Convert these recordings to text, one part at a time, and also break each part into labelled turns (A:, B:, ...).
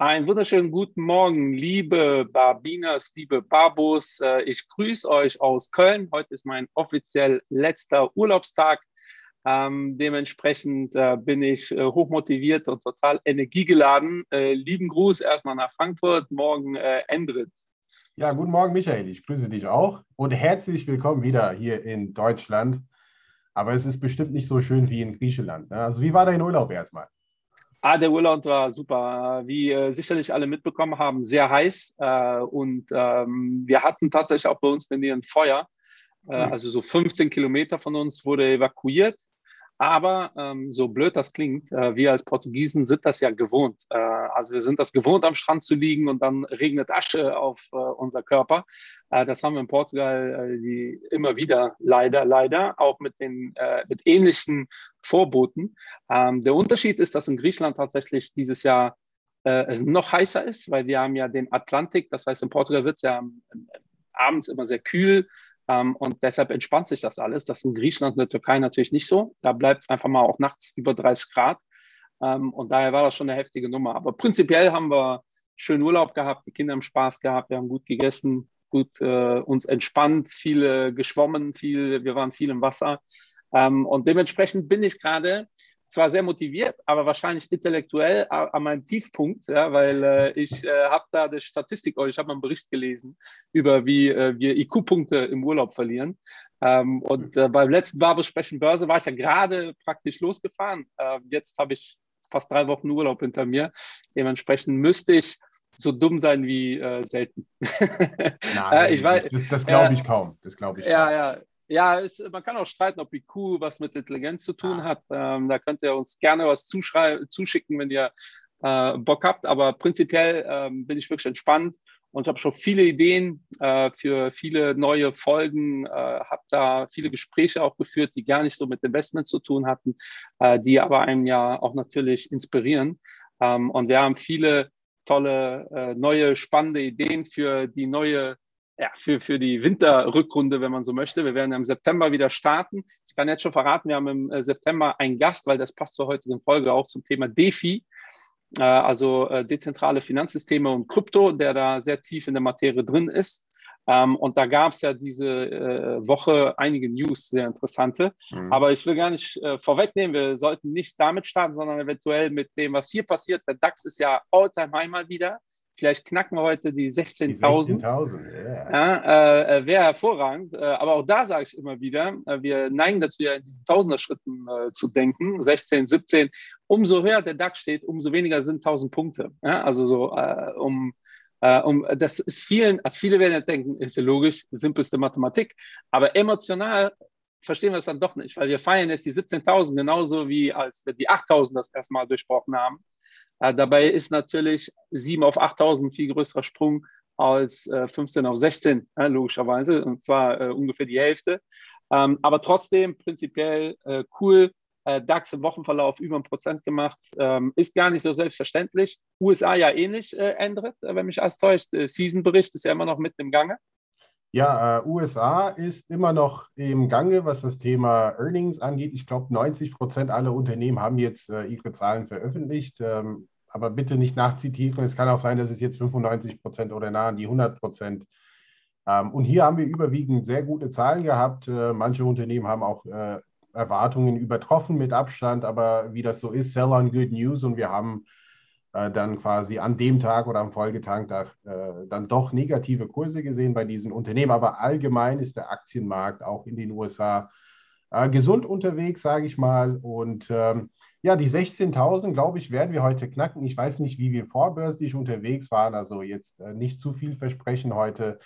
A: Einen wunderschönen guten Morgen, liebe Barbinas, liebe Babos. Äh, ich grüße euch aus Köln. Heute ist mein offiziell letzter Urlaubstag. Ähm, dementsprechend äh, bin ich äh, hochmotiviert und total energiegeladen. Lieben Gruß erstmal nach Frankfurt. Morgen äh, Endrit.
B: Ja, guten Morgen, Michael. Ich grüße dich auch und herzlich willkommen wieder hier in Deutschland. Aber es ist bestimmt nicht so schön wie in Griechenland. Ne? Also, wie war dein Urlaub erstmal?
A: Ah, der Urlaub war super. Wie äh, sicherlich alle mitbekommen haben, sehr heiß. Äh, und ähm, wir hatten tatsächlich auch bei uns in der Nähe ein Feuer. Äh, mhm. Also so 15 Kilometer von uns wurde evakuiert. Aber ähm, so blöd das klingt, äh, wir als Portugiesen sind das ja gewohnt. Äh, also wir sind das gewohnt, am Strand zu liegen und dann regnet Asche auf äh, unser Körper. Äh, das haben wir in Portugal äh, die, immer wieder, leider, leider, auch mit, den, äh, mit ähnlichen Vorboten. Ähm, der Unterschied ist, dass in Griechenland tatsächlich dieses Jahr es noch heißer ist, weil wir haben ja den Atlantik. Das heißt, in Portugal wird es ja abends immer sehr kühl ähm, und deshalb entspannt sich das alles. Das ist in Griechenland und der Türkei natürlich nicht so. Da bleibt es einfach mal auch nachts über 30 Grad. Ähm, und daher war das schon eine heftige Nummer. Aber prinzipiell haben wir schönen Urlaub gehabt, die Kinder haben Spaß gehabt, wir haben gut gegessen, gut äh, uns entspannt, viele geschwommen, viel, wir waren viel im Wasser. Ähm, und dementsprechend bin ich gerade zwar sehr motiviert, aber wahrscheinlich intellektuell an meinem Tiefpunkt, ja, weil äh, ich äh, habe da eine Statistik, oder ich habe mal einen Bericht gelesen über, wie äh, wir IQ-Punkte im Urlaub verlieren. Ähm, und äh, beim letzten Barbesprechen Börse war ich ja gerade praktisch losgefahren. Ähm, jetzt habe ich fast drei Wochen Urlaub hinter mir. Dementsprechend müsste ich so dumm sein wie äh, selten.
B: Nein, ich weiß, das, das glaube ich kaum. Das glaube ich.
A: Ja, kaum. ja. Ja, es, man kann auch streiten, ob IQ was mit Intelligenz zu tun hat. Ähm, da könnt ihr uns gerne was zuschicken, wenn ihr äh, Bock habt. Aber prinzipiell ähm, bin ich wirklich entspannt und habe schon viele Ideen äh, für viele neue Folgen, äh, habe da viele Gespräche auch geführt, die gar nicht so mit Investment zu tun hatten, äh, die aber einen ja auch natürlich inspirieren. Ähm, und wir haben viele tolle, äh, neue, spannende Ideen für die neue ja, für, für die Winterrückrunde, wenn man so möchte. Wir werden im September wieder starten. Ich kann jetzt schon verraten, wir haben im äh, September einen Gast, weil das passt zur heutigen Folge auch zum Thema DeFi, äh, also äh, dezentrale Finanzsysteme und Krypto, der da sehr tief in der Materie drin ist. Ähm, und da gab es ja diese Woche einige News, sehr interessante. Mhm. Aber ich will gar nicht vorwegnehmen, wir sollten nicht damit starten, sondern eventuell mit dem, was hier passiert. Der DAX ist ja all-time-high mal wieder. Vielleicht knacken wir heute die 16.000. 16.000, yeah. ja. Äh, Wäre hervorragend. Äh, aber auch da sage ich immer wieder, äh, wir neigen dazu, ja in diesen Tausender-Schritten äh, zu denken. 16, 17. Umso höher der DAX steht, umso weniger sind 1000 Punkte. Ja? Also so, äh, um, äh, um, das ist vielen, also viele werden ja denken, ist ja logisch, simpelste Mathematik. Aber emotional verstehen wir es dann doch nicht, weil wir feiern jetzt die 17.000 genauso wie als wir die 8.000 das erstmal durchbrochen haben. Äh, dabei ist natürlich 7 auf 8000 viel größerer Sprung als äh, 15 auf 16, äh, logischerweise, und zwar äh, ungefähr die Hälfte. Ähm, aber trotzdem prinzipiell äh, cool. Äh, DAX im Wochenverlauf über ein Prozent gemacht. Ähm, ist gar nicht so selbstverständlich. USA ja ähnlich, äh, ändert, wenn mich alles täuscht. Season-Bericht ist ja immer noch mitten im Gange.
B: Ja, äh, USA ist immer noch im Gange, was das Thema Earnings angeht. Ich glaube, 90 Prozent aller Unternehmen haben jetzt äh, ihre Zahlen veröffentlicht. Ähm, aber bitte nicht nachzitieren. Es kann auch sein, dass es jetzt 95 Prozent oder nah an die 100 Prozent. Ähm, und hier haben wir überwiegend sehr gute Zahlen gehabt. Äh, manche Unternehmen haben auch äh, Erwartungen übertroffen mit Abstand. Aber wie das so ist, sell on good news. Und wir haben äh, dann quasi an dem Tag oder am Folgetag da, äh, dann doch negative Kurse gesehen bei diesen Unternehmen. Aber allgemein ist der Aktienmarkt auch in den USA äh, gesund unterwegs, sage ich mal. Und ähm, ja, die 16.000, glaube ich, werden wir heute knacken. Ich weiß nicht, wie wir vorbörslich unterwegs waren, also jetzt äh, nicht zu viel versprechen heute.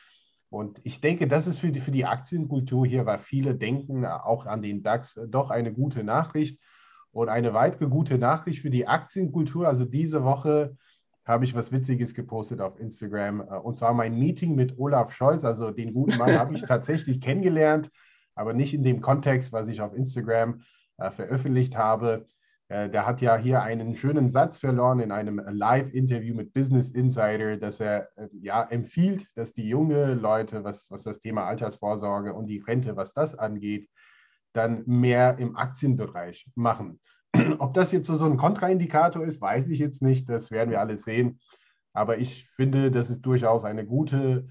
B: Und ich denke, das ist für die, für die Aktienkultur hier, weil viele denken auch an den DAX, äh, doch eine gute Nachricht. Und eine weitere gute Nachricht für die Aktienkultur. Also diese Woche habe ich was Witziges gepostet auf Instagram. Äh, und zwar mein Meeting mit Olaf Scholz. Also den guten Mann habe ich tatsächlich kennengelernt, aber nicht in dem Kontext, was ich auf Instagram äh, veröffentlicht habe. Äh, der hat ja hier einen schönen Satz verloren in einem Live-Interview mit Business Insider, dass er äh, ja empfiehlt, dass die junge Leute, was, was das Thema Altersvorsorge und die Rente, was das angeht, dann mehr im Aktienbereich machen. Ob das jetzt so ein Kontraindikator ist, weiß ich jetzt nicht. Das werden wir alles sehen. Aber ich finde, das ist durchaus eine gute,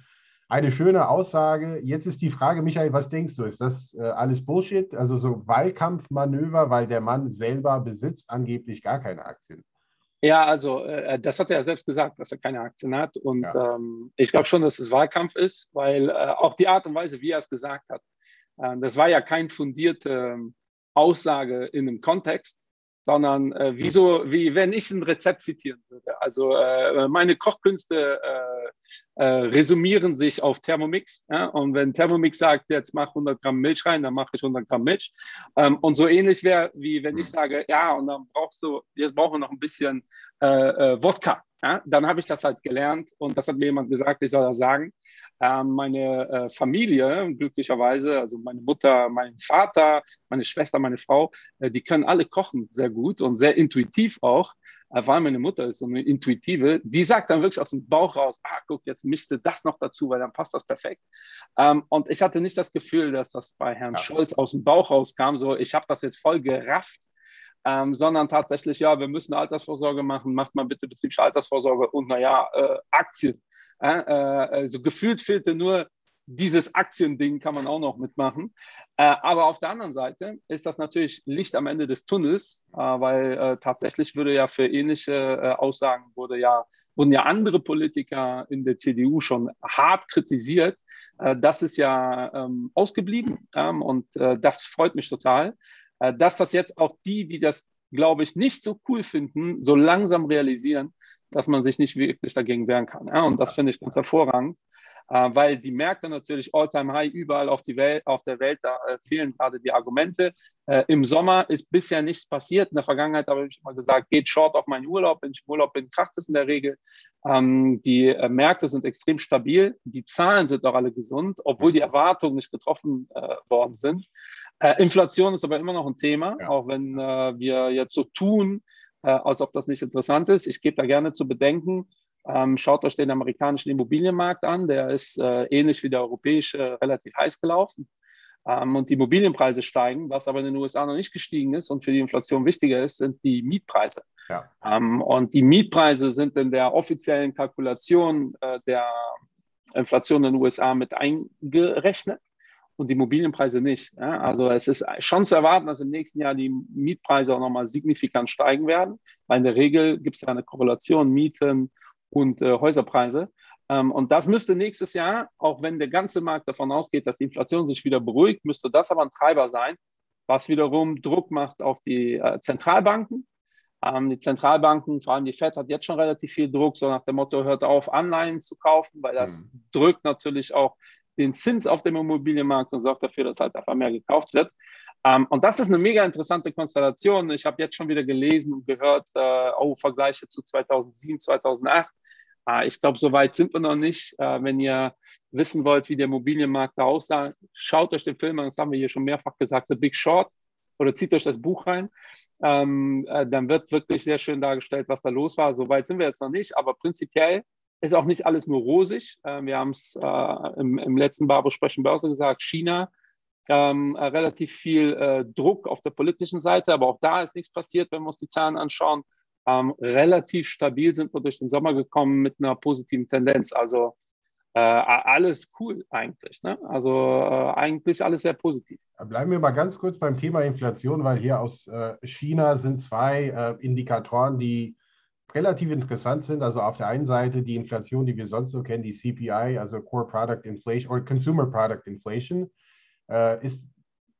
B: eine schöne Aussage. Jetzt ist die Frage, Michael, was denkst du? Ist das äh, alles Bullshit? Also so Wahlkampfmanöver, weil der Mann selber besitzt angeblich gar keine Aktien.
A: Ja, also äh, das hat er ja selbst gesagt, dass er keine Aktien hat. Und ja. ähm, ich glaube schon, dass es Wahlkampf ist, weil äh, auch die Art und Weise, wie er es gesagt hat, das war ja keine fundierte ähm, Aussage in einem Kontext, sondern äh, wie so, wie wenn ich ein Rezept zitieren würde. Also äh, meine Kochkünste äh, äh, resümieren sich auf Thermomix. Ja? Und wenn Thermomix sagt, jetzt mach 100 Gramm Milch rein, dann mache ich 100 Gramm Milch. Ähm, und so ähnlich wäre, wie wenn ich sage, ja, und dann brauchst du, jetzt brauchen wir noch ein bisschen äh, äh, Wodka. Ja? Dann habe ich das halt gelernt und das hat mir jemand gesagt, ich soll das sagen. Ähm, meine äh, Familie, glücklicherweise, also meine Mutter, mein Vater, meine Schwester, meine Frau, äh, die können alle kochen sehr gut und sehr intuitiv auch, äh, weil meine Mutter ist so eine Intuitive, die sagt dann wirklich aus dem Bauch raus, ah, guck, jetzt mischte das noch dazu, weil dann passt das perfekt. Ähm, und ich hatte nicht das Gefühl, dass das bei Herrn ja. Scholz aus dem Bauch rauskam, so, ich habe das jetzt voll gerafft, ähm, sondern tatsächlich, ja, wir müssen Altersvorsorge machen, macht mal bitte betriebliche Altersvorsorge und naja, äh, Aktien. Äh, äh, so gefühlt fehlte nur dieses Aktiending, kann man auch noch mitmachen. Äh, aber auf der anderen Seite ist das natürlich Licht am Ende des Tunnels, äh, weil tatsächlich würde ja für ähnliche äh, Aussagen wurde ja, wurden ja andere Politiker in der CDU schon hart kritisiert. das ist ja ähm, ausgeblieben ähm, und das freut mich total, dass das jetzt auch die, die das glaube ich, nicht so cool finden, so langsam realisieren, dass man sich nicht wirklich dagegen wehren kann. Ja, und das finde ich ganz hervorragend, weil die Märkte natürlich All-Time-High überall auf, die Welt, auf der Welt, da äh, fehlen gerade die Argumente. Äh, Im Sommer ist bisher nichts passiert. In der Vergangenheit habe ich immer gesagt, geht short auf meinen Urlaub. Wenn ich im Urlaub bin, kracht es in der Regel. Ähm, die äh, Märkte sind extrem stabil. Die Zahlen sind auch alle gesund, obwohl die Erwartungen nicht getroffen äh, worden sind. Äh, Inflation ist aber immer noch ein Thema, ja. auch wenn wir jetzt so tun, äh, als ob das nicht interessant ist. Ich gebe da gerne zu bedenken, ähm, schaut euch den amerikanischen Immobilienmarkt an, der ist äh, ähnlich wie der europäische relativ heiß gelaufen. Ähm, und die Immobilienpreise steigen, was aber in den USA noch nicht gestiegen ist und für die Inflation wichtiger ist, sind die Mietpreise. Ja. Ähm, und die Mietpreise sind in der offiziellen Kalkulation äh, der Inflation in den USA mit eingerechnet und die Immobilienpreise nicht. Ja? Also es ist schon zu erwarten, dass im nächsten Jahr die Mietpreise auch nochmal signifikant steigen werden, weil in der Regel gibt es ja eine Korrelation Mieten und äh, Häuserpreise. Ähm, und das müsste nächstes Jahr, auch wenn der ganze Markt davon ausgeht, dass die Inflation sich wieder beruhigt, müsste das aber ein Treiber sein, was wiederum Druck macht auf die äh, Zentralbanken. Ähm, die Zentralbanken, vor allem die FED, hat jetzt schon relativ viel Druck, so nach dem Motto, hört auf, Anleihen zu kaufen, weil das mhm. drückt natürlich auch den Zins auf dem Immobilienmarkt und sorgt dafür, dass halt einfach mehr gekauft wird. Ähm, und das ist eine mega interessante Konstellation. Ich habe jetzt schon wieder gelesen und gehört, äh, oh, Vergleiche zu 2007, 2008. Äh, ich glaube, so weit sind wir noch nicht. Äh, wenn ihr wissen wollt, wie der Immobilienmarkt da aussah, schaut euch den Film an. Das haben wir hier schon mehrfach gesagt, The Big Short. Oder zieht euch das Buch rein. Ähm, äh, dann wird wirklich sehr schön dargestellt, was da los war. So weit sind wir jetzt noch nicht. Aber prinzipiell ist auch nicht alles nur rosig. Äh, wir haben es äh, im, im, letzten Barbo Sprechen Börse gesagt, China, ähm, äh, relativ viel äh, Druck auf der politischen Seite, aber auch da ist nichts passiert, wenn wir uns die Zahlen anschauen. Ähm, relativ stabil sind wir durch den Sommer gekommen mit einer positiven Tendenz. Also äh, alles cool eigentlich. Ne? Also äh, eigentlich alles sehr positiv.
B: Bleiben wir mal ganz kurz beim Thema Inflation, weil hier aus China sind zwei Indikatoren, die relativ interessant sind. Also auf der einen Seite die Inflation, die wir sonst so kennen, die CPI, also Core Product Inflation oder Consumer Product Inflation, äh, ist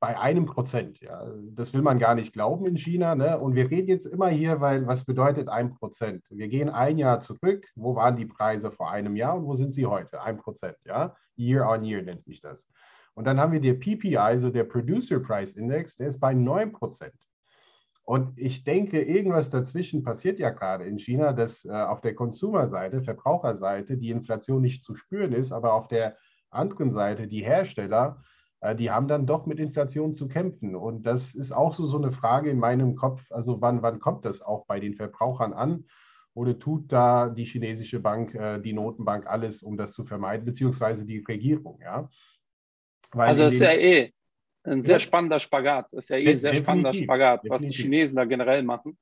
B: bei einem Prozent. Ja. Das will man gar nicht glauben in China. Ne? Und wir reden jetzt immer hier, weil was bedeutet ein Prozent? Wir gehen ein Jahr zurück. Wo waren die Preise vor einem Jahr und wo sind sie heute? Ein Prozent. Ja? Year on Year nennt sich das. Und dann haben wir der PPI, also der Producer Price Index, der ist bei 9 Prozent. Und ich denke, irgendwas dazwischen passiert ja gerade in China, dass äh, auf der Konsumerseite, Verbraucherseite die Inflation nicht zu spüren ist, aber auf der anderen Seite die Hersteller, die haben dann doch mit Inflation zu kämpfen. Und das ist auch so, so eine Frage in meinem Kopf, also wann, wann kommt das auch bei den Verbrauchern an? Oder tut da die chinesische Bank, äh, die Notenbank alles, um das zu vermeiden, beziehungsweise die Regierung, ja?
A: Weil also es ist ja eh, ein sehr spannender Spagat. Das ist ja eh ein sehr spannender Spagat, was die Chinesen da generell machen.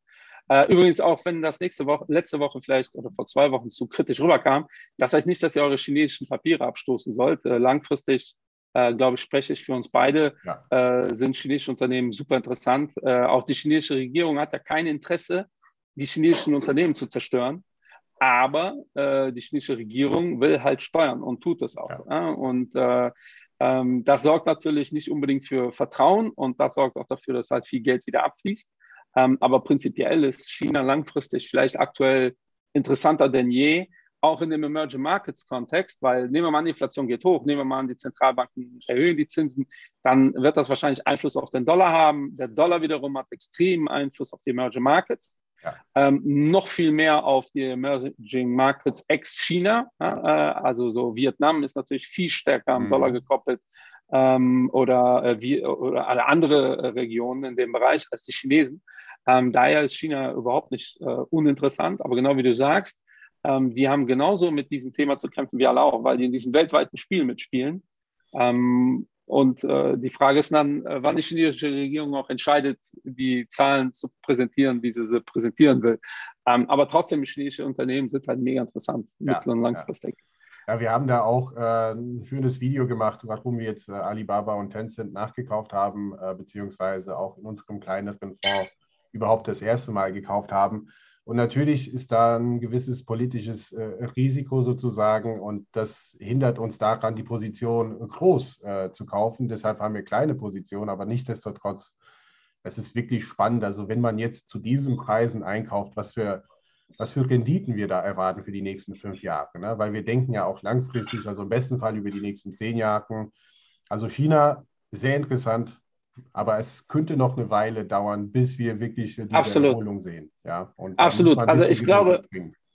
A: Äh, übrigens auch, wenn das nächste Woche, letzte Woche vielleicht oder vor zwei Wochen zu kritisch rüberkam, das heißt nicht, dass ihr eure chinesischen Papiere abstoßen sollt. Äh, langfristig, äh, glaube ich, spreche ich für uns beide, ja. Äh, sind chinesische Unternehmen super interessant. Äh, auch die chinesische Regierung hat ja kein Interesse, die chinesischen Unternehmen zu zerstören. Aber äh, die chinesische Regierung will halt steuern und tut das auch. Ja. Und ähm, das sorgt natürlich nicht unbedingt für Vertrauen und das sorgt auch dafür, dass halt viel Geld wieder abfließt. Ähm, aber prinzipiell ist China langfristig vielleicht aktuell interessanter denn je, auch in dem Emerging Markets Kontext, weil nehmen wir mal an, die Inflation geht hoch, nehmen wir mal an, die Zentralbanken erhöhen die Zinsen, dann wird das wahrscheinlich Einfluss auf den Dollar haben. Der Dollar wiederum hat extremen Einfluss auf die Emerging Markets. Ja. Ähm, noch viel mehr auf die Emerging Markets ex-China. Ja, äh, also so Vietnam ist natürlich viel stärker am mhm. Dollar gekoppelt ähm, oder, äh, wie, oder alle andere äh, Regionen in dem Bereich als die Chinesen. Ähm, daher ist China überhaupt nicht äh, uninteressant, aber genau wie du sagst, ähm, die haben genauso mit diesem Thema zu kämpfen wie alle auch, weil die in diesem weltweiten Spiel mitspielen. Ähm, und äh, die Frage ist dann, äh, wann die chinesische Regierung auch entscheidet, die Zahlen zu präsentieren, wie sie sie präsentieren will. Ähm, aber trotzdem, chinesische Unternehmen sind halt mega interessant, ja, mittel- und langfristig.
B: Ja. ja. wir haben da auch äh, ein schönes Video gemacht, warum wir jetzt äh, Alibaba und Tencent nachgekauft haben, äh, beziehungsweise auch in unserem kleineren Fonds überhaupt das erste Mal gekauft haben. Und natürlich ist da ein gewisses politisches äh, Risiko sozusagen und das hindert uns daran, die Position groß äh, zu kaufen. Deshalb haben wir kleine Positionen, aber nichtdestotrotz, es ist wirklich spannend. Also wenn man jetzt zu diesen Preisen einkauft, was für, was für Renditen wir da erwarten für die nächsten fünf Jahre. Ne? Weil wir denken ja auch langfristig, also im besten Fall über die nächsten zehn Jahre. Also China, sehr interessant, aber es könnte noch eine Weile dauern, bis wir wirklich diese
A: Absolut.
B: Erholung sehen. Ja,
A: Absolut. Also ich glaube,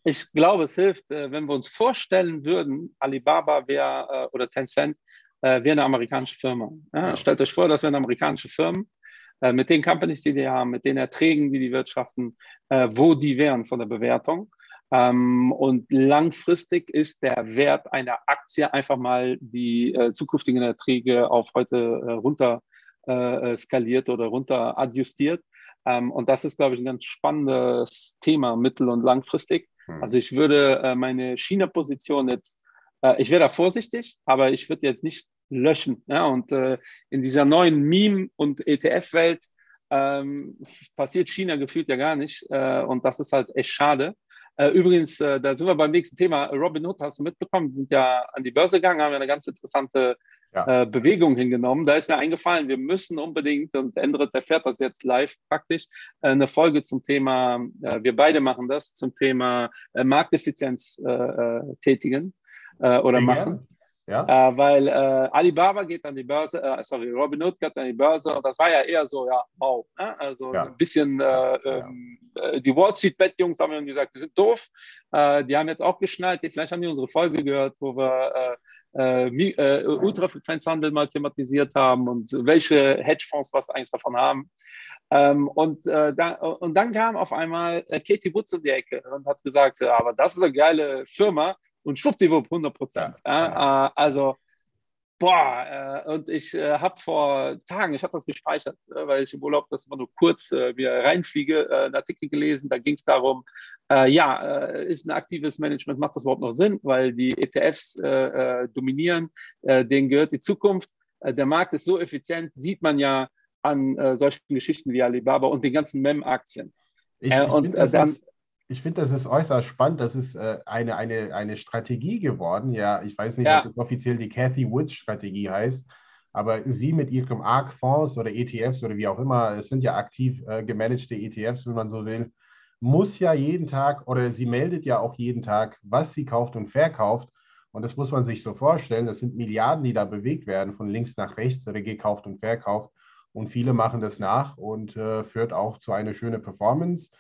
A: ich glaube, es hilft, äh, wenn wir uns vorstellen würden, Alibaba wäre äh, oder Tencent äh, wäre eine amerikanische Firma. Ja, ja. Stellt euch vor, das wären amerikanische Firmen mit den Companies, die die haben, mit den Erträgen, die die wirtschaften, wo die wären von der Bewertung. Ähm, und langfristig ist der Wert einer Aktie einfach mal die zukünftigen Erträge auf heute runter äh, äh, skaliert oder runter adjustiert. Ähm, und das ist, glaube ich, ein ganz spannendes Thema mittel- und langfristig. Hm. Also ich würde äh, meine China-Position jetzt, äh, ich wäre da vorsichtig, aber ich würde jetzt nicht löschen. Ja? Und äh, in dieser neuen Meme- und ETF-Welt ähm, passiert China gefühlt ja gar nicht. Äh, und das ist halt echt schade. Übrigens, da sind wir beim nächsten Thema. Robin Hood hast du mitbekommen, die sind ja an die Börse gegangen, haben ja eine ganz interessante ja. äh, Bewegung hingenommen. Da ist mir eingefallen, wir müssen unbedingt, und Endrit erfährt das jetzt live praktisch, äh, eine Folge zum Thema, äh, wir beide machen das, zum Thema äh, Markteffizienz tätigen oder ja. machen. Ja. Äh, weil äh, Alibaba geht an die Börse, äh, sorry, Robinhood geht an die Börse und das war ja eher so, ja, wow. Ne? Also ja. ein bisschen, ja. Ähm, die Wall Street Bet Jungs haben gesagt, die sind doof. die haben jetzt auch geschnallt, vielleicht haben die unsere Folge gehört, wo wir äh, äh, Ultrafrequenzhandel mal thematisiert haben und welche Hedgefonds was eigentlich davon haben. Ähm, und, äh, da, und dann kam auf einmal äh, Katie Woods um die Ecke und hat gesagt, aber das ist eine geile Firma und schwuppdiwupp 100 Prozent. Ja, ja. Äh, also Boah, äh, und ich äh, habe vor Tagen, ich habe das gespeichert, äh, weil ich im Urlaub das immer nur kurz äh, wieder reinfliege, äh, einen Artikel gelesen, da ging es darum, äh, ja, ist ein aktives Management, macht das überhaupt noch Sinn, weil die ETFs dominieren, denen gehört die Zukunft. der Markt ist so effizient, sieht man ja an solchen Geschichten wie Alibaba und den ganzen MEM-Aktien.
B: Ich, ich und dann ich finde, das ist äußerst spannend. Das ist äh, eine, eine, eine Strategie geworden. Ja, ich weiß nicht, ja. ob das offiziell die Cathy Woods Strategie heißt, aber sie mit ihrem ARC-Fonds oder ETFs oder wie auch immer, es sind ja aktiv äh, gemanagte ETFs, wenn man so will, muss ja jeden Tag oder sie meldet ja auch jeden Tag, was sie kauft und verkauft. Und das muss man sich so vorstellen. Das sind Milliarden, die da bewegt werden, von links nach rechts oder gekauft und verkauft. Und viele machen das nach und äh, führt auch zu einer schönen Performance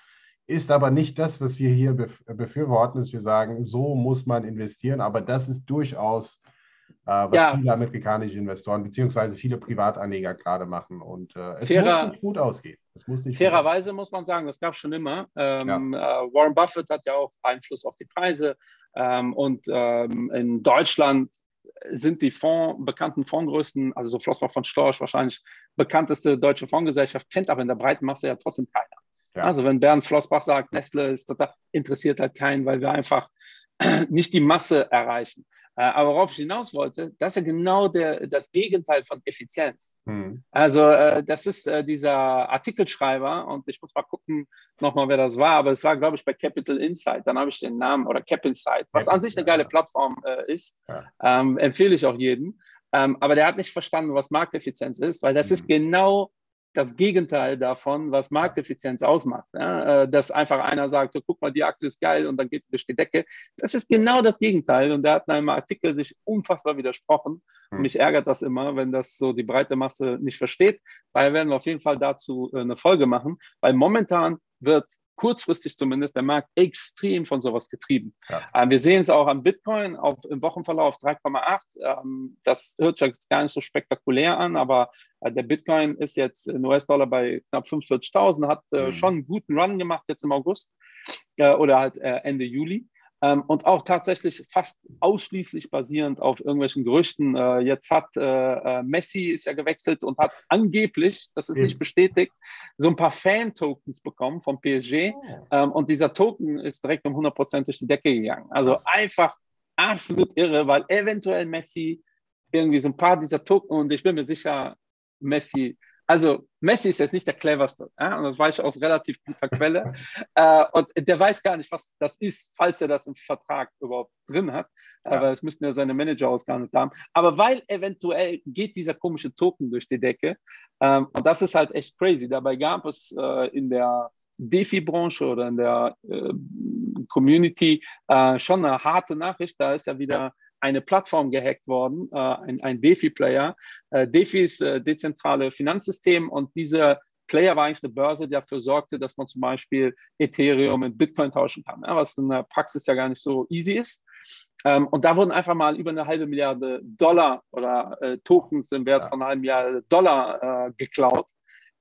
B: ist aber nicht das, was wir hier befürworten, dass wir sagen, so muss man investieren, aber das ist durchaus, was ja. viele amerikanische Investoren beziehungsweise viele Privatanleger gerade machen und äh, es Fairer, muss nicht gut ausgehen.
A: Muss nicht fairerweise muss man sagen, das gab es schon immer. Ähm, ja. äh, Warren Buffett hat ja auch Einfluss auf die Preise ähm, und ähm, in Deutschland sind die Fonds, bekannten Fondsgrößten, also so Flossbach von Storch wahrscheinlich bekannteste deutsche Fondsgesellschaft, kennt aber in der breiten Masse ja trotzdem keiner. Ja. Also wenn Bernd Flossbach sagt, Nestle ist total, interessiert halt keinen, weil wir einfach nicht die Masse erreichen. Äh, aber worauf ich hinaus wollte, das ist ja genau der, das Gegenteil von Effizienz. Hm. Also äh, das ist äh, dieser Artikelschreiber und ich muss mal gucken nochmal, wer das war, aber es war, glaube ich, bei Capital Insight. Dann habe ich den Namen oder Cap Insight, was an sich eine geile Plattform äh, ist. Ja. Ähm, empfehle ich auch jedem. Ähm, aber der hat nicht verstanden, was Markteffizienz ist, weil das hm. ist genau das Gegenteil davon, was Markteffizienz ausmacht. Ja? Äh, dass einfach einer sagt, so, guck mal, die Aktie ist geil und dann geht sie durch die Decke. Das ist genau das Gegenteil. Und der hat in einem Artikel sich unfassbar widersprochen. Und hm. mich ärgert das immer, wenn das so die breite Masse nicht versteht. Daher werden wir auf jeden Fall dazu äh, eine Folge machen, weil momentan wird kurzfristig zumindest der Markt extrem von sowas getrieben. Ja. Ähm, wir sehen es auch am Bitcoin auf, im Wochenverlauf 3,8. Ähm, das hört sich jetzt gar nicht so spektakulär an, aber äh, der Bitcoin ist jetzt in US-Dollar bei knapp 45.000, hat äh, mhm. schon einen guten Run gemacht jetzt im August äh, oder halt äh, Ende Juli. Ähm, und auch tatsächlich fast ausschließlich basierend auf irgendwelchen Gerüchten. Äh, jetzt hat äh, äh Messi ist ja gewechselt und hat angeblich, das ist mhm. nicht bestätigt, so ein paar Fan-Tokens bekommen vom PSG. Oh. Ähm, und dieser Token ist direkt um 100 Prozent durch die Decke gegangen. Also einfach absolut irre, weil eventuell Messi irgendwie so ein paar dieser Token und ich bin mir sicher, Messi also Messi ist jetzt nicht der cleverste, ja? und das weiß ich aus relativ guter Quelle. äh, und der weiß gar nicht, was das ist, falls er das im Vertrag überhaupt drin hat. Ja. Aber es müssten ja seine Manager ausgehandelt haben. Aber weil eventuell geht dieser komische Token durch die Decke. Ähm, und das ist halt echt crazy. Dabei gab es äh, in der DeFi-Branche oder in der äh, Community äh, schon eine harte Nachricht. Da ist ja wieder eine Plattform gehackt worden, äh, ein, ein DeFi-Player. Äh, DeFi ist äh, dezentrale Finanzsystem und dieser Player war eigentlich eine Börse, die dafür sorgte, dass man zum Beispiel Ethereum in Bitcoin tauschen kann, ja, was in der Praxis ja gar nicht so easy ist. Ähm, und da wurden einfach mal über eine halbe Milliarde Dollar oder äh, Tokens im Wert von einer halben Milliarde Dollar äh, geklaut.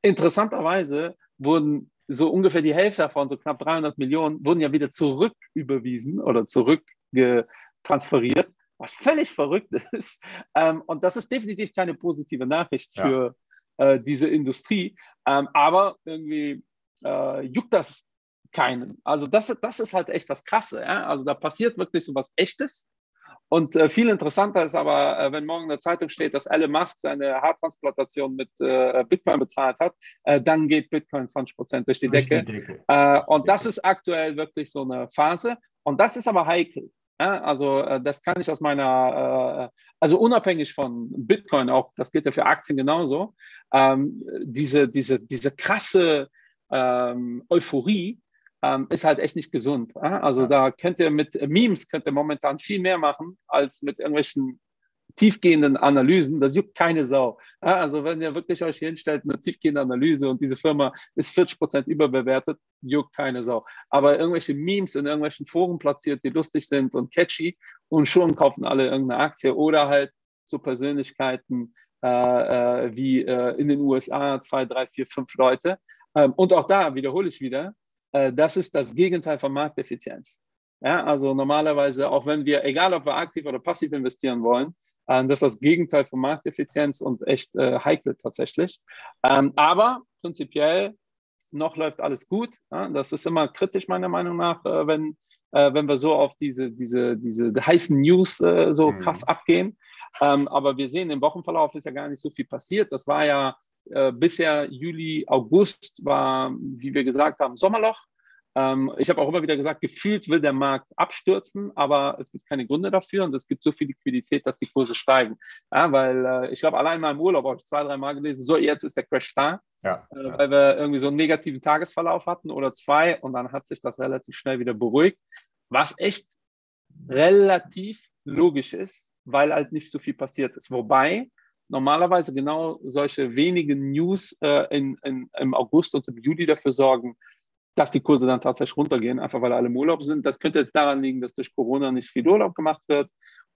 A: Interessanterweise wurden so ungefähr die Hälfte davon, so knapp 300 Millionen, wurden ja wieder zurücküberwiesen oder zurückgetransferiert was völlig verrückt ist. Ähm, und das ist definitiv keine positive Nachricht ja. für äh, diese Industrie. Ähm, aber irgendwie äh, juckt das keinen. Also das, das ist halt echt das Krasse. Ja? Also da passiert wirklich so was Echtes. Und äh, viel interessanter ist aber, äh, wenn morgen in der Zeitung steht, dass Elon Musk seine Haartransplantation mit äh, Bitcoin bezahlt hat, äh, dann geht Bitcoin 20 Prozent durch die Decke. Die Decke. Äh, und das ist aktuell wirklich so eine Phase. Und das ist aber heikel. Ja, also äh, das kann ich aus meiner, äh, also unabhängig von Bitcoin auch, das gilt ja für Aktien genauso, ähm, diese, diese, diese krasse ähm, Euphorie ähm, ist halt echt nicht gesund. Also da könnt ihr mit Memes könnt ihr momentan viel mehr machen als mit irgendwelchen tiefgehenden Analysen, das juckt keine Sau. Also wenn ihr wirklich euch hinstellt, eine tiefgehende Analyse und diese Firma ist 40 Prozent überbewertet, juckt keine Sau. Aber irgendwelche Memes in irgendwelchen Foren platziert, die lustig sind und catchy und schon kaufen alle irgendeine Aktie oder halt so Persönlichkeiten äh, äh, wie äh, in den USA zwei, drei, vier, fünf Leute. Ähm, und auch da wiederhole ich wieder, äh, das ist das Gegenteil von Markteffizienz. Ja, also normalerweise, auch wenn wir, egal ob wir aktiv oder passiv investieren wollen, das ist das Gegenteil von Markteffizienz und echt äh, heikel tatsächlich. Ähm, aber prinzipiell noch läuft alles gut. Ja? Das ist immer kritisch meiner Meinung nach, äh, wenn, äh, wenn wir so auf diese, diese, diese heißen News äh, so mhm. krass abgehen. Ähm, aber wir sehen, im Wochenverlauf ist ja gar nicht so viel passiert. Das war ja äh, bisher Juli, August war, wie wir gesagt haben, Sommerloch. Ähm, ich habe auch immer wieder gesagt, gefühlt will der Markt abstürzen, aber es gibt keine Gründe dafür und es gibt so viel Liquidität, dass die Kurse steigen. Ja, weil äh, ich glaube, allein mal im Urlaub habe ich zwei, drei Mal gelesen, so jetzt ist der Crash da, ja, äh, weil wir irgendwie so einen negativen Tagesverlauf hatten oder zwei und dann hat sich das relativ schnell wieder beruhigt, was echt relativ logisch ist, weil halt nicht so viel passiert ist. Wobei normalerweise genau solche wenigen News äh, in, in, im August und im Juli dafür sorgen, dass die Kurse dann tatsächlich runtergehen, einfach weil alle im Urlaub sind. Das könnte jetzt daran liegen, dass durch Corona nicht viel Urlaub gemacht wird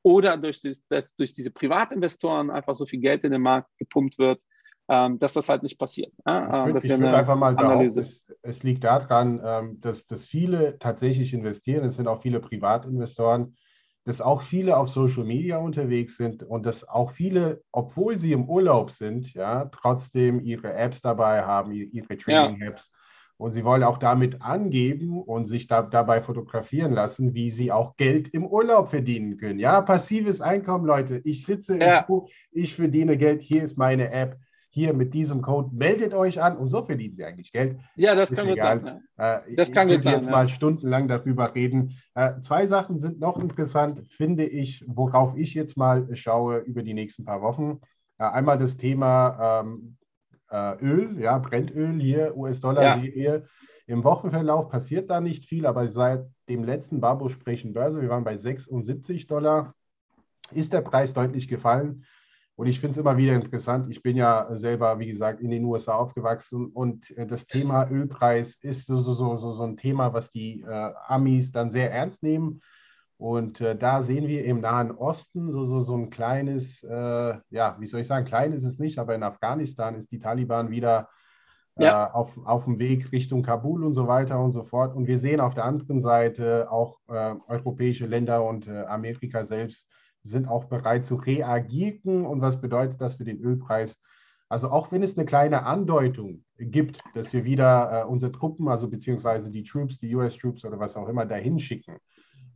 A: oder durch, dass durch diese Privatinvestoren einfach so viel Geld in den Markt gepumpt wird, ähm, dass das halt nicht passiert.
B: Ja? Ich würde einfach mal Analyse. es, es, liegt daran, ähm, dass, dass viele tatsächlich investieren. Es sind auch viele Privatinvestoren, dass auch viele auf Social Media unterwegs sind und dass auch viele, obwohl sie im Urlaub sind, ja, trotzdem ihre Apps dabei haben, ihre Trading-Apps. Ja Und sie wollen auch damit angeben und sich da, dabei fotografieren lassen, wie sie auch Geld im Urlaub verdienen können. Ja, passives Einkommen, Leute. Ich sitze ja. im Pool, ich verdiene Geld, hier ist meine App. Hier mit diesem Code meldet euch an und so verdienen sie eigentlich Geld.
A: Ja, das ist kann gut sein.
B: Äh, das kann gut sein. jetzt ja. mal stundenlang darüber reden. Äh, zwei Sachen sind noch interessant, finde ich, worauf ich jetzt mal schaue über die nächsten paar Wochen. Äh, einmal das Thema ähm, äh, Öl, ja, Brennöl hier, US-Dollar-Serie. Ja. Im Wochenverlauf passiert da nicht viel, aber seit dem letzten Barbo-Sprechen Börse, wir waren bei 76 Dollar, ist der Preis deutlich gefallen. Und ich finde es immer wieder interessant. Ich bin ja selber, wie gesagt, in den USA aufgewachsen und äh, das Thema Ölpreis ist so, so, so, so, ein Thema, was die äh, Amis dann sehr ernst nehmen. Und äh, da sehen wir im Nahen Osten so, so, so ein kleines, äh, ja, wie soll ich sagen, klein ist es nicht, aber in Afghanistan ist die Taliban wieder äh, ja. auf, auf dem Weg Richtung Kabul und so weiter und so fort. Und wir sehen auf der anderen Seite auch äh, europäische Länder und äh, Amerika selbst sind auch bereit zu reagieren. Und was bedeutet das für den Ölpreis? Also auch wenn es eine kleine Andeutung gibt, dass wir wieder äh, unsere Truppen, also beziehungsweise die Troops, die US-Troops oder was auch immer dahin schicken,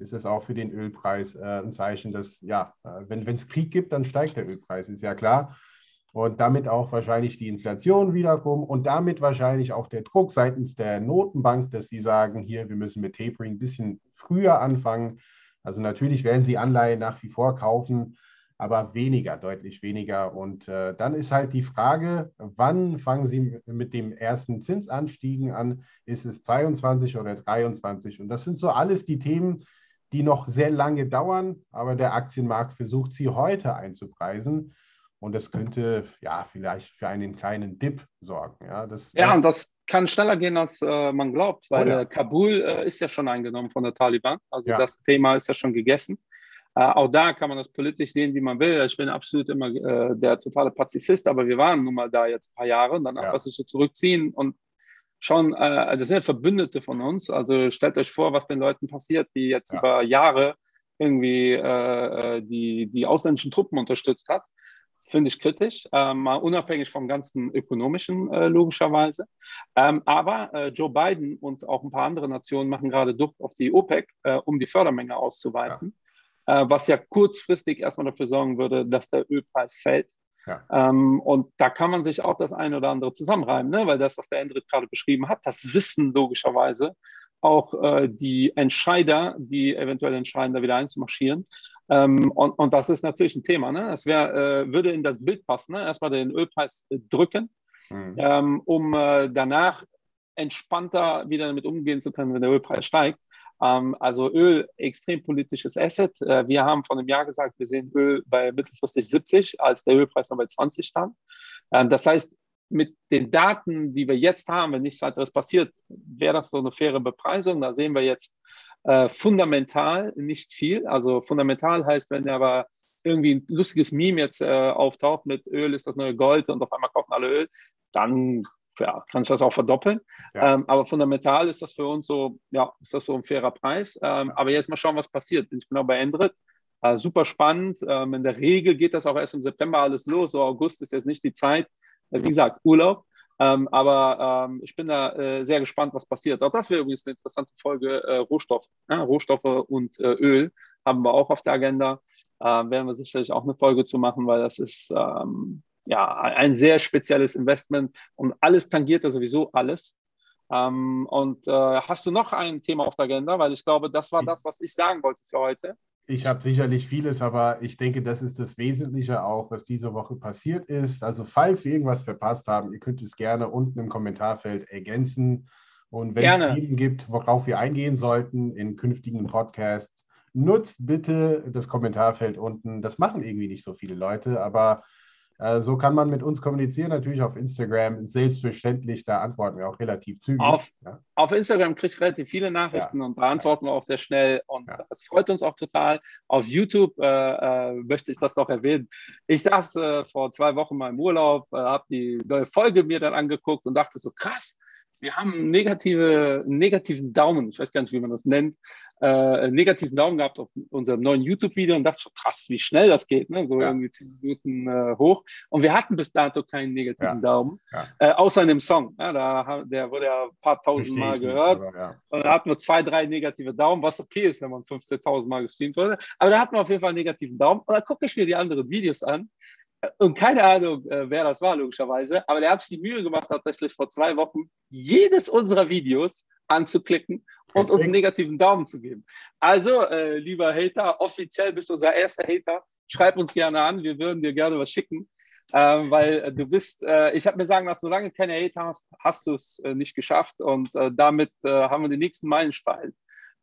B: ist es auch für den Ölpreis äh, ein Zeichen, dass, ja, äh, wenn es Krieg gibt, dann steigt der Ölpreis, ist ja klar. Und damit auch wahrscheinlich die Inflation wiederum und damit wahrscheinlich auch der Druck seitens der Notenbank, dass sie sagen, hier, wir müssen mit Tapering ein bisschen früher anfangen. Also natürlich werden sie Anleihen nach wie vor kaufen, aber weniger, deutlich weniger. Und äh, dann ist halt die Frage, wann fangen Sie mit dem ersten Zinsanstiegen an? Ist es 22 oder 23? Und das sind so alles die Themen, die noch sehr lange dauern, aber der Aktienmarkt versucht sie heute einzupreisen. Und das könnte ja vielleicht für einen kleinen Dip sorgen. Ja, das,
A: ja und das kann schneller gehen, als äh, man glaubt, weil oh ja. Kabul äh, ist ja schon eingenommen von der Taliban. Also ja. das Thema ist ja schon gegessen. Äh, auch da kann man das politisch sehen, wie man will. Ich bin absolut immer äh, der totale Pazifist, aber wir waren nun mal da jetzt ein paar Jahre und dann ja. einfach sich so zurückziehen und schon, äh, das sind Verbündete von uns. Also stellt euch vor, was den Leuten passiert, die jetzt ja. über Jahre irgendwie äh, äh, die, die ausländischen Truppen unterstützt hat. Finde ich kritisch, äh, mal unabhängig vom ganzen ökonomischen äh, logischerweise. Ähm, aber äh, Joe Biden und auch ein paar andere Nationen machen gerade Druck auf die OPEC, um die Fördermenge auszuweiten, ja. Was ja kurzfristig erstmal dafür sorgen würde, dass der Ölpreis fällt. Ja. Ähm, und da kann man sich auch das eine oder andere zusammenreimen, ne? weil das, was der Endrit gerade beschrieben hat, das wissen logischerweise auch äh, die Entscheider, die eventuell entscheiden, da wieder einzumarschieren. Ähm, und, und das ist natürlich ein Thema. Ne? Das wär, äh, würde in das Bild passen. Ne? Erstmal den Ölpreis äh, drücken, mhm. ähm, um äh, danach entspannter wieder damit umgehen zu können, wenn der Ölpreis steigt. Ähm, also Öl, extrem politisches Asset. Äh, wir haben vor einem Jahr gesagt, wir sehen Öl bei mittelfristig 70, als der Ölpreis noch bei 20 stand. Ähm, das heißt, mit den Daten, die wir jetzt haben, wenn nichts weiteres passiert, wäre das so eine faire Bepreisung. Da sehen wir jetzt äh, fundamental nicht viel. Also fundamental heißt, wenn aber irgendwie ein lustiges Meme jetzt äh, auftaucht mit Öl ist das neue Gold und auf einmal kaufen alle Öl, dann ja, kann ich das auch verdoppeln. Ja. Ähm, aber fundamental ist das für uns so, ja, ist das so ein fairer Preis. Ähm, aber jetzt mal schauen, was passiert. Ich bin auch bei Endrit. Äh, super spannend. Ähm, in der Regel geht das auch erst im September alles los. So August ist jetzt nicht die Zeit. Äh, wie gesagt, Urlaub. Ähm, aber ähm, ich bin da äh, sehr gespannt, was passiert. Auch das wäre übrigens eine interessante Folge. Äh, Rohstoff, ja, Rohstoffe und äh, Öl haben wir auch auf der Agenda. werden wir sicherlich auch eine Folge zu machen, weil das ist ähm, ja, ein sehr spezielles Investment und alles tangiert ja sowieso alles. Ähm, und äh, hast du noch ein Thema auf der Agenda? Weil ich glaube, das war das, was ich sagen wollte für heute.
B: Ich habe sicherlich vieles, aber ich denke, das ist das Wesentliche auch, was diese Woche passiert ist. Also falls wir irgendwas verpasst haben, ihr könnt es gerne unten im Kommentarfeld ergänzen. Und wenn gerne. es Themen gibt, worauf wir eingehen sollten in künftigen Podcasts, nutzt bitte das Kommentarfeld unten. Das machen irgendwie nicht so viele Leute, aber so kann man mit uns kommunizieren, natürlich auf Instagram. Selbstverständlich, da antworten wir auch relativ zügig.
A: Auf, ja. auf Instagram kriege ich relativ viele Nachrichten ja. und da antworten wir auch sehr schnell und ja. das freut uns auch total. Auf YouTube äh, äh, möchte ich das noch erwähnen. Ich saß äh, vor zwei Wochen mal im Urlaub, äh, habe die neue Folge mir dann angeguckt und dachte so, krass, wir haben negative, negativen Daumen, ich weiß gar nicht, wie man das nennt, äh, negativen Daumen gehabt auf unserem neuen YouTube-Video und dachte schon krass, wie schnell das geht, ne? so ja. irgendwie zehn Minuten äh, hoch. Und wir hatten bis dato keinen negativen ja. Daumen, ja. Äh, außer in dem Song. Ja, da, der wurde ja ein paar tausend Mal gehört. Nicht, aber, und da hatten wir zwei, drei negative Daumen, was okay ist, wenn man 15.000 Mal gestreamt wurde. Aber da hatten wir auf jeden Fall einen negativen Daumen. Und dann gucke ich mir die anderen Videos an und keine Ahnung, äh, wer das war, logischerweise, aber der hat sich die Mühe gemacht, tatsächlich vor zwei Wochen jedes unserer Videos anzuklicken und uns einen negativen Daumen zu geben. Also, äh, lieber Hater, offiziell bist du unser erster Hater. Schreib uns gerne an, wir würden dir gerne was schicken, äh, weil äh, du bist, äh, ich habe mir sagen lassen, solange du keine Hater hast, hast du es äh, nicht geschafft und damit haben wir den nächsten Meilenstein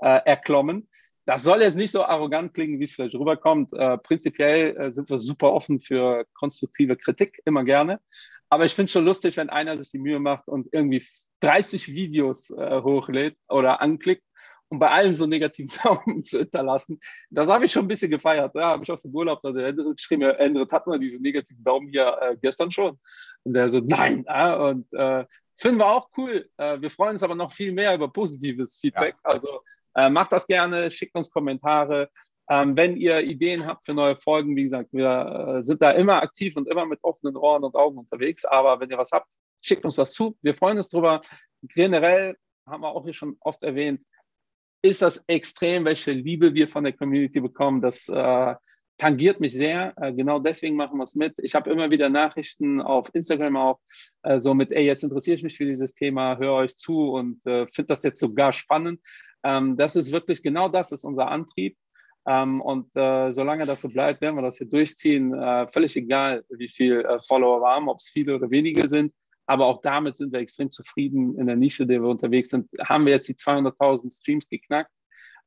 A: erklommen. Das soll jetzt nicht so arrogant klingen, wie es vielleicht rüberkommt. Äh, prinzipiell äh, sind wir super offen für konstruktive Kritik, immer gerne. Aber ich finde es schon lustig, wenn einer sich die Mühe macht und irgendwie 30 Videos äh, hochlädt oder anklickt und bei allem so negativen Daumen zu hinterlassen. Das habe ich schon ein bisschen gefeiert. Ja, habe ich aus dem Urlaub da der Endrit geschrieben, Endrit hat man diese negativen Daumen hier äh, gestern schon. Und der so, nein. Ja, und äh, finden wir auch cool. Äh, wir freuen uns aber noch viel mehr über positives Feedback. Ja. Also äh, macht das gerne, schickt uns Kommentare. Ähm, wenn ihr Ideen habt für neue Folgen, wie gesagt, wir äh, sind da immer aktiv und immer mit offenen Ohren und Augen unterwegs. Aber wenn ihr was habt, schickt uns das zu. Wir freuen uns drüber. Generell haben wir auch hier schon oft erwähnt, ist das extrem, welche Liebe wir von der Community bekommen. Das äh, tangiert mich sehr. Äh, genau deswegen machen wir es mit. Ich habe immer wieder Nachrichten auf Instagram auch, äh, so mit, ey, jetzt interessiere ich mich für dieses Thema, höre euch zu und äh, finde das jetzt sogar spannend. Ähm, das ist wirklich genau das, ist unser Antrieb. Ähm, und äh, solange das so bleibt, werden wir das hier durchziehen. Äh, völlig egal, wie viele äh, Follower wir haben, ob es viele oder wenige sind. Aber auch damit sind wir extrem zufrieden in der Nische, in der wir unterwegs sind. Haben wir jetzt die 200.000 Streams geknackt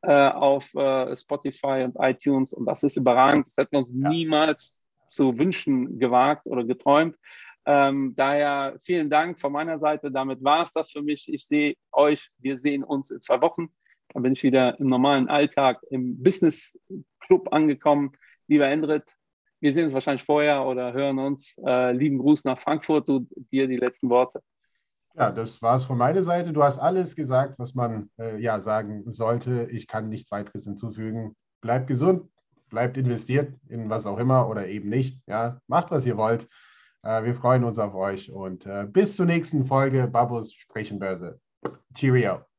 A: äh, auf äh, Spotify und iTunes. Und das ist überragend. Das hätten wir uns ja. niemals zu wünschen gewagt oder geträumt. Ähm, daher vielen Dank von meiner Seite. Damit war es das für mich. Ich sehe euch. Wir sehen uns in zwei Wochen. Dann bin ich wieder im normalen Alltag im Business Club angekommen. Lieber Endrit, wir sehen uns wahrscheinlich vorher oder hören uns. Äh, lieben Gruß nach Frankfurt. Du, dir die letzten Worte.
B: Ja, das war es von meiner Seite. Du hast alles gesagt, was man äh, ja sagen sollte. Ich kann nichts weiteres hinzufügen. Bleibt gesund, bleibt investiert in was auch immer oder eben nicht. Ja, macht, was ihr wollt. Äh, wir freuen uns auf euch und äh, bis zur nächsten Folge Babus Sprechenbörse. Cheerio.